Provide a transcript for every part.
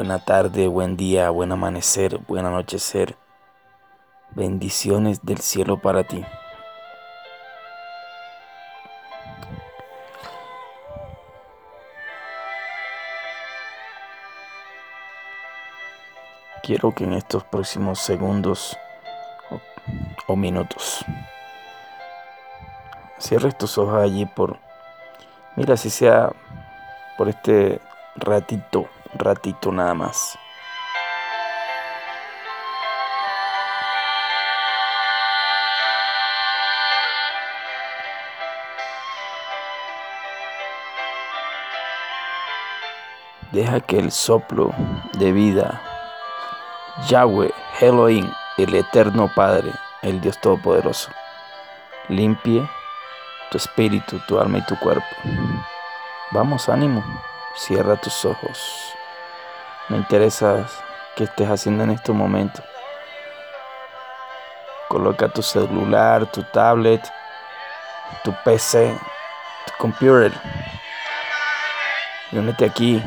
buena tarde, buen día, buen amanecer, buen anochecer. Bendiciones del cielo para ti. Quiero que en estos próximos segundos o, minutos cierres tus ojos allí por, mira si sea por este ratito, ratito nada más. Deja que el soplo de vida, Yahweh, Elohim, el eterno Padre, el Dios Todopoderoso, limpie tu espíritu, tu alma y tu cuerpo. Vamos, ánimo, cierra tus ojos. Me interesa qué estés haciendo en este momento. Coloca tu celular, tu tablet, tu PC, tu computer. Y únete aquí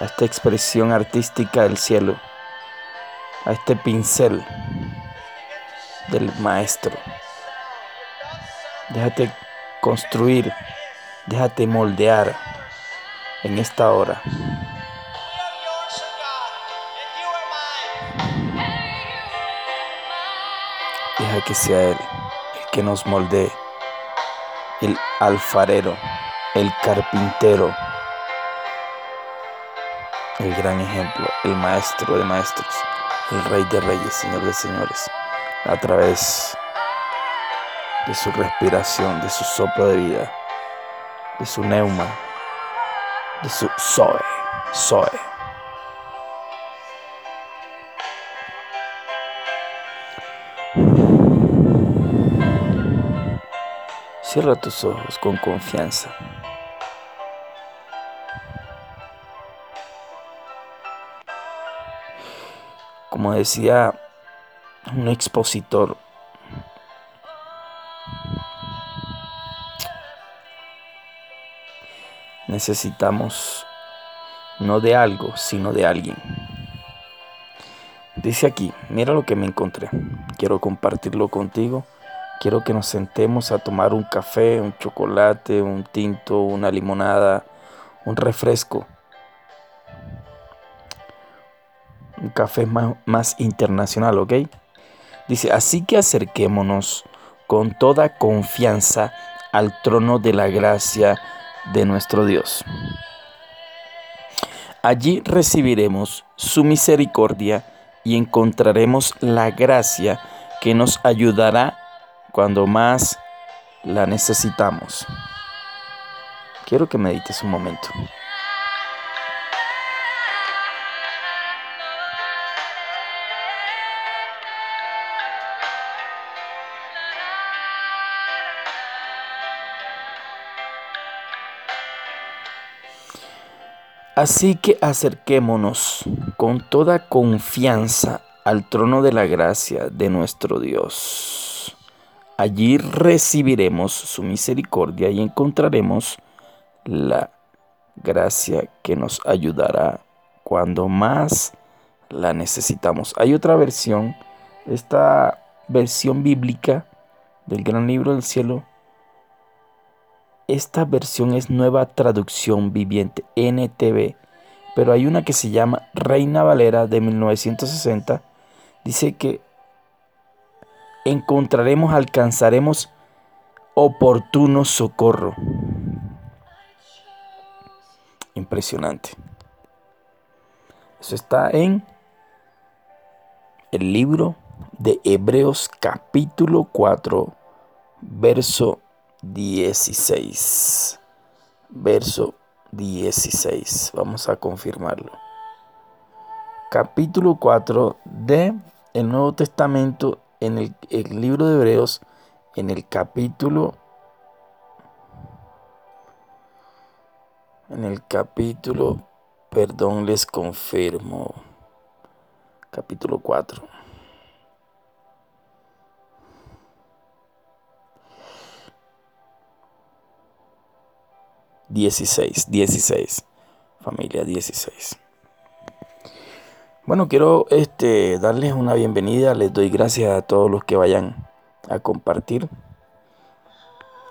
a esta expresión artística del cielo, a este pincel del maestro. Déjate construir, déjate moldear en esta hora. Deja que sea Él el que nos moldee, el alfarero, el carpintero, el gran ejemplo, el maestro de maestros, el rey de reyes, señor de señores, a través de su respiración, de su soplo de vida, de su neuma, de su Zoe, Zoe. Cierra tus ojos con confianza. Como decía un expositor, necesitamos no de algo, sino de alguien. Dice aquí, mira lo que me encontré. Quiero compartirlo contigo. Quiero que nos sentemos a tomar un café, un chocolate, un tinto, una limonada, un refresco. Un café más, más internacional, ¿ok? Dice, así que acerquémonos con toda confianza al trono de la gracia de nuestro Dios. Allí recibiremos su misericordia y encontraremos la gracia que nos ayudará cuando más la necesitamos. Quiero que medites un momento. Así que acerquémonos con toda confianza al trono de la gracia de nuestro Dios. Allí recibiremos su misericordia y encontraremos la gracia que nos ayudará cuando más la necesitamos. Hay otra versión, esta versión bíblica del gran libro del cielo esta versión es nueva traducción viviente, NTV, pero hay una que se llama Reina Valera de 1960. Dice que encontraremos, alcanzaremos oportuno socorro. Impresionante. Eso está en el libro de Hebreos capítulo 4, verso 16. Verso 16. Vamos a confirmarlo. Capítulo 4 de el Nuevo Testamento en el, el libro de Hebreos en el capítulo en el capítulo perdón les confirmo capítulo 4 16, 16. familia 16. Bueno, quiero este, darles una bienvenida, les doy gracias a todos los que vayan a compartir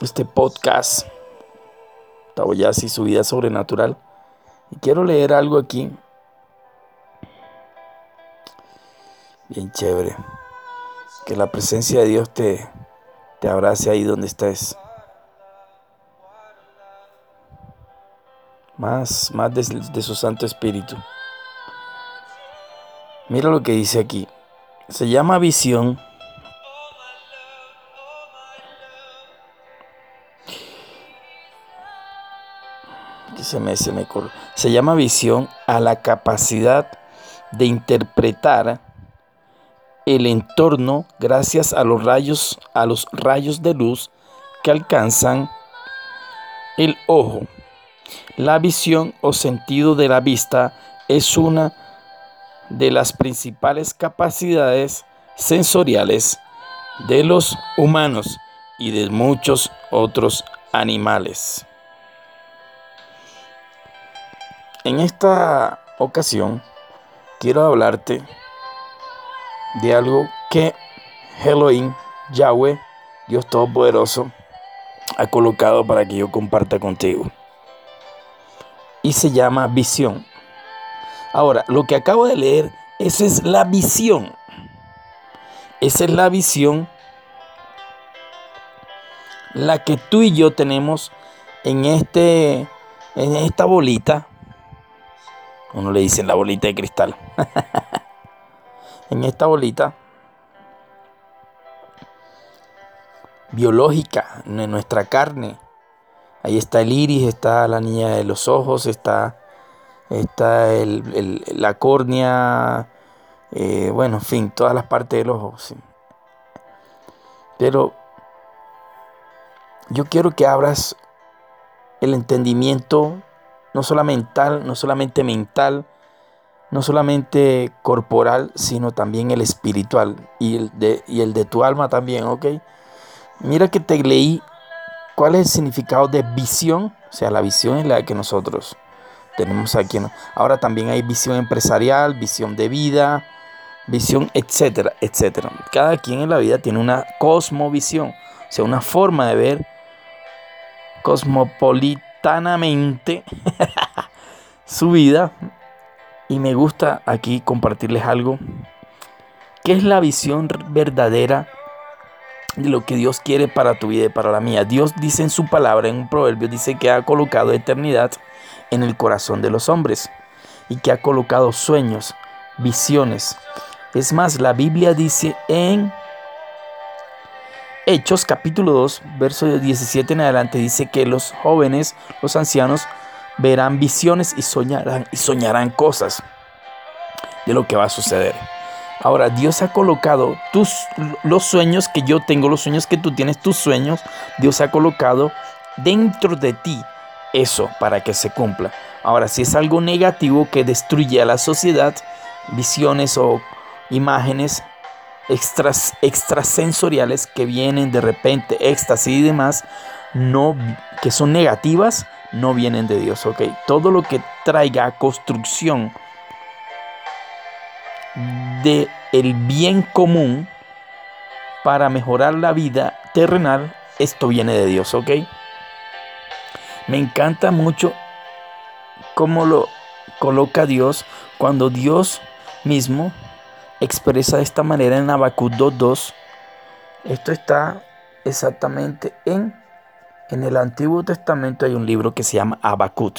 este podcast, Taoyasi, su vida sobrenatural. Y quiero leer algo aquí, bien chévere, que la presencia de Dios te, te abrace ahí donde estés. Más, más de, de su Santo Espíritu. Mira lo que dice aquí. Se llama visión. Se me, se, me se llama visión a la capacidad de interpretar el entorno gracias a los rayos, a los rayos de luz que alcanzan el ojo. La visión o sentido de la vista es una de las principales capacidades sensoriales de los humanos y de muchos otros animales. En esta ocasión quiero hablarte de algo que Elohim, Yahweh, Dios Todopoderoso, ha colocado para que yo comparta contigo. Y se llama visión. Ahora, lo que acabo de leer, esa es la visión. Esa es la visión la que tú y yo tenemos en este en esta bolita. Uno le dice la bolita de cristal. en esta bolita biológica, en nuestra carne. Ahí está el iris, está la niña de los ojos, está, está la córnea, eh, bueno, en fin, todas las partes del ojo. Pero yo quiero que abras el entendimiento, no solamente mental, no solamente mental, no solamente corporal, sino también el espiritual y el de, y el de tu alma también, ¿ok? Mira que te leí cuál es el significado de visión, o sea, la visión es la que nosotros tenemos aquí. Ahora también hay visión empresarial, visión de vida, visión, etcétera, etcétera. Cada quien en la vida tiene una cosmovisión, o sea, una forma de ver cosmopolitanamente su vida y me gusta aquí compartirles algo, que es la visión verdadera de lo que Dios quiere para tu vida y para la mía. Dios dice en su palabra, en un proverbio, dice que ha colocado eternidad en el corazón de los hombres y que ha colocado sueños, visiones. Es más, la Biblia dice en Hechos capítulo 2, verso 17 en adelante, dice que los jóvenes, los ancianos, verán visiones y soñarán, y soñarán cosas de lo que va a suceder. Ahora, Dios ha colocado tus, los sueños que yo tengo, los sueños que tú tienes, tus sueños, Dios ha colocado dentro de ti eso para que se cumpla. Ahora, si es algo negativo que destruye a la sociedad, visiones o imágenes extras, extrasensoriales que vienen de repente, éxtasis y demás, no, que son negativas, no vienen de Dios, ¿ok? Todo lo que traiga construcción de el bien común para mejorar la vida terrenal, esto viene de Dios, ¿ok? Me encanta mucho cómo lo coloca Dios cuando Dios mismo expresa de esta manera en Habacuc 2.2. Esto está exactamente en en el Antiguo Testamento hay un libro que se llama Habacuc.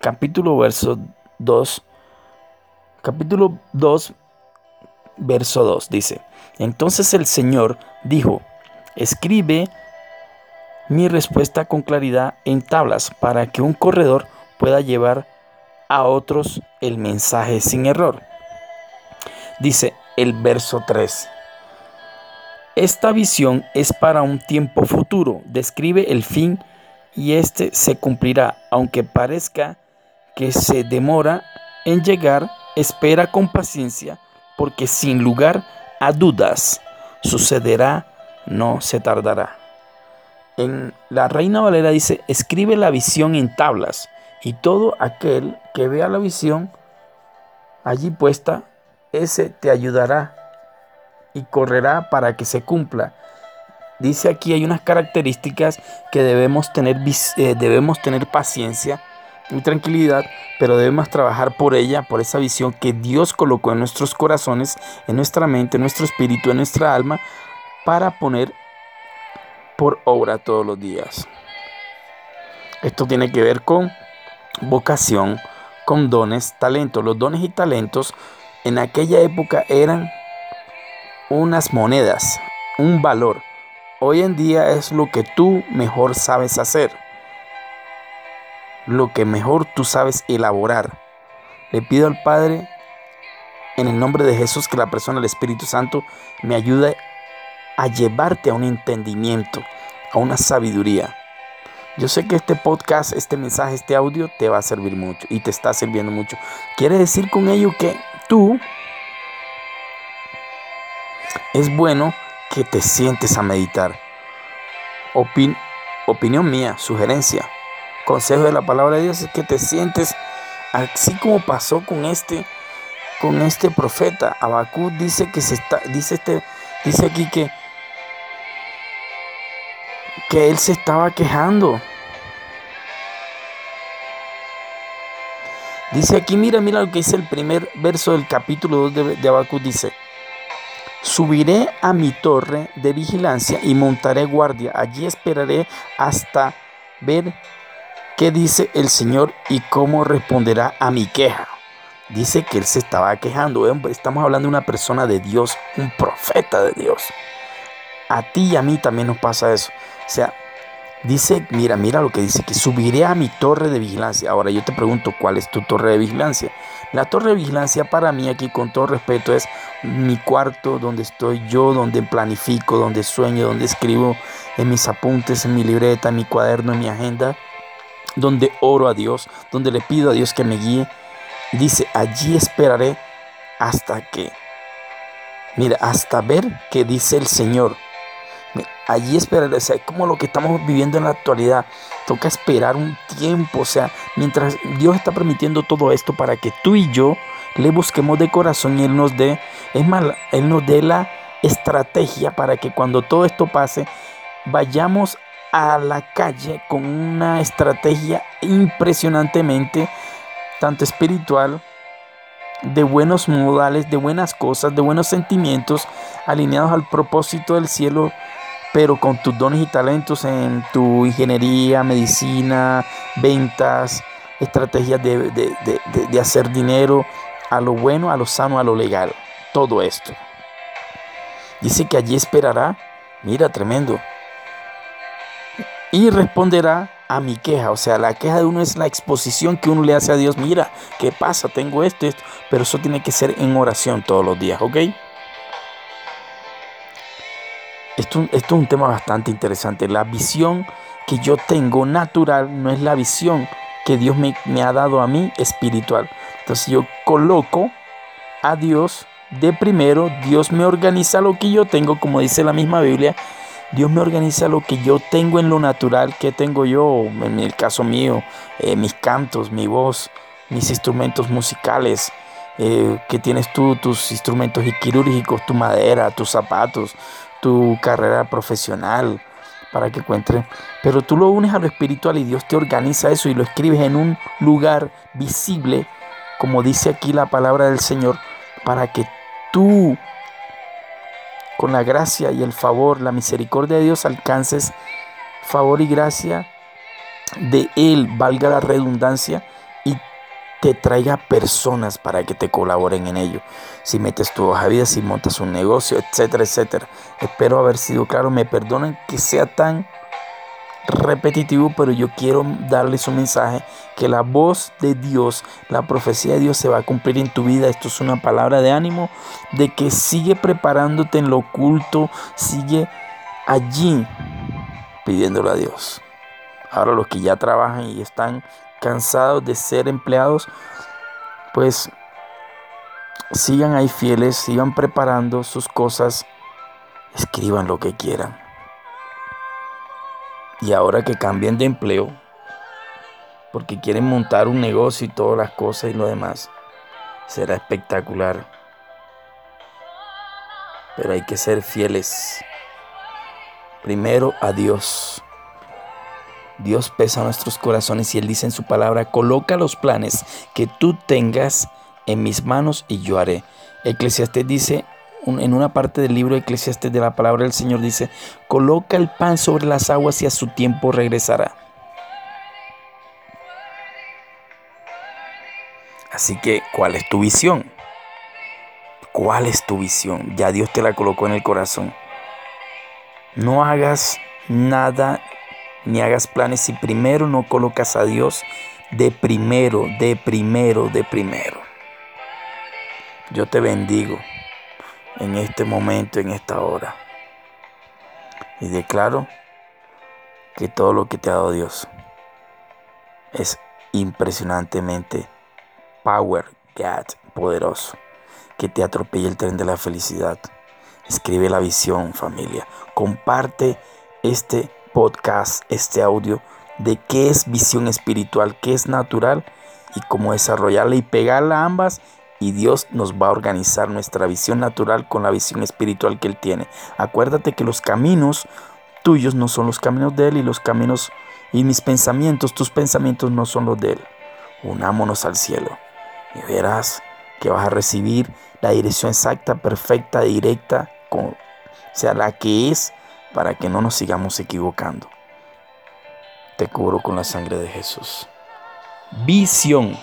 Capítulo verso 2. Capítulo 2 verso 2 dice, entonces el Señor dijo, escribe mi respuesta con claridad en tablas para que un corredor pueda llevar a otros el mensaje sin error. Dice el verso 3. Esta visión es para un tiempo futuro, describe el fin y este se cumplirá, aunque parezca que se demora en llegar, espera con paciencia, porque sin lugar a dudas sucederá, no se tardará. En la Reina Valera dice, escribe la visión en tablas Y todo aquel que vea la visión allí puesta, ese te ayudará y correrá para que se cumpla. Dice aquí hay unas características que debemos tener, eh, debemos tener paciencia y tranquilidad, pero debemos trabajar por ella, por esa visión que Dios colocó en nuestros corazones, en nuestra mente, en nuestro espíritu, en nuestra alma, para poner por obra todos los días. Esto tiene que ver con vocación, con dones, talentos. Los dones y talentos en aquella época eran unas monedas, un valor. Hoy en día es lo que tú mejor sabes hacer, lo que mejor tú sabes elaborar. Le pido al Padre, en el nombre de Jesús, que la persona del Espíritu Santo me ayude a llevarte a un entendimiento, a una sabiduría. Yo sé que este podcast, este mensaje, este audio te va a servir mucho y te está sirviendo mucho. Quiere decir con ello que tú es bueno que te sientes a meditar. opinión mía, sugerencia, consejo de la palabra de Dios es que te sientes así como pasó con este con este profeta. Abacú dice que se está dice este dice aquí que que él se estaba quejando. Dice aquí, mira, mira lo que dice el primer verso del capítulo 2 de, de dice, subiré a mi torre de vigilancia y montaré guardia, allí esperaré hasta ver qué dice el Señor y cómo responderá a mi queja. Dice que él se estaba quejando, estamos hablando de una persona de Dios, un profeta de Dios. A ti y a mí también nos pasa eso. O sea, dice, mira, mira lo que dice, que subiré a mi torre de vigilancia. Ahora yo te pregunto, ¿cuál es tu torre de vigilancia? La torre de vigilancia para mí aquí, con todo respeto, es mi cuarto donde estoy yo, donde planifico, donde sueño, donde escribo en mis apuntes, en mi libreta, en mi cuaderno, en mi agenda, donde oro a Dios, donde le pido a Dios que me guíe. Dice, allí esperaré hasta que, mira, hasta ver qué dice el Señor allí esperar, o sea, es como lo que estamos viviendo en la actualidad. Toca esperar un tiempo, o sea, mientras Dios está permitiendo todo esto para que tú y yo le busquemos de corazón y Él nos dé, es más, Él nos dé la estrategia para que cuando todo esto pase, vayamos a la calle con una estrategia impresionantemente, tanto espiritual, de buenos modales, de buenas cosas, de buenos sentimientos, alineados al propósito del cielo pero con tus dones y talentos en tu ingeniería, medicina, ventas, estrategias de, hacer dinero, a lo bueno, a lo sano, a lo legal. Todo esto. Dice que allí esperará, mira, tremendo. Y responderá a mi queja. O sea, la queja de uno es la exposición que uno le hace a Dios. Mira, ¿qué pasa? Tengo esto, esto. Pero eso tiene que ser en oración todos los días, ¿ok? Esto, es un tema bastante interesante. La visión que yo tengo natural no es la visión que Dios me, me ha dado a mí espiritual. Entonces yo coloco a Dios de primero, Dios me organiza lo que yo tengo, como dice la misma Biblia, Dios me organiza lo que yo tengo en lo natural, que tengo yo, en el caso mío, eh, mis cantos, mi voz, mis instrumentos musicales, eh, que tienes tú, tus instrumentos quirúrgicos, tu madera, tus zapatos, tu carrera profesional para que encuentres. Pero tú lo unes a lo espiritual y Dios te organiza eso y lo escribes en un lugar visible, como dice aquí la palabra del Señor, para que tú, con la gracia y el favor, la misericordia de Dios, alcances favor y gracia de Él, valga la redundancia, te traiga personas para que te colaboren en ello. Si metes tu hoja de vida, si montas un negocio, etcétera, etcétera. Espero haber sido claro. Me perdonen que sea tan repetitivo, pero yo quiero darles un mensaje que la voz de Dios, la profecía de Dios se va a cumplir en tu vida. Esto es una palabra de ánimo de que sigue preparándote en lo oculto, sigue allí pidiéndolo a Dios. Ahora los que ya trabajan y están cansados de ser empleados, pues sigan ahí fieles, sigan preparando sus cosas, escriban lo que quieran. Y ahora que cambien de empleo, porque quieren montar un negocio y todas las cosas y lo demás. Será espectacular. Pero hay que ser fieles. Primero a Dios. Dios pesa nuestros corazones y Él dice en su palabra, coloca los planes que tú tengas en mis manos y yo haré. Eclesiastés dice, en una parte del libro de Eclesiastés de la palabra del Señor dice, coloca el pan sobre las aguas y a su tiempo regresará. Así que, ¿cuál es tu visión? ¿Cuál es tu visión? Ya Dios te la colocó en el corazón. No hagas nada ni hagas planes si primero no colocas a Dios de primero, de primero, de primero. Yo te bendigo en este momento, en esta hora. Y declaro que todo lo que te ha dado Dios es impresionantemente power, God, poderoso. Que te atropelle el tren de la felicidad. Escribe la visión, familia. Comparte este podcast, este audio de qué es visión espiritual, qué es natural y cómo desarrollarla y pegarla ambas y Dios nos va a organizar nuestra visión natural con la visión espiritual que Él tiene. Acuérdate que los caminos tuyos no son los caminos de Él y los caminos y mis pensamientos, tus pensamientos no son los de Él. Unámonos al cielo y verás que vas a recibir la dirección exacta, perfecta, directa, con, sea la que es para que no nos sigamos equivocando. Te cubro con la sangre de Jesús. Visión.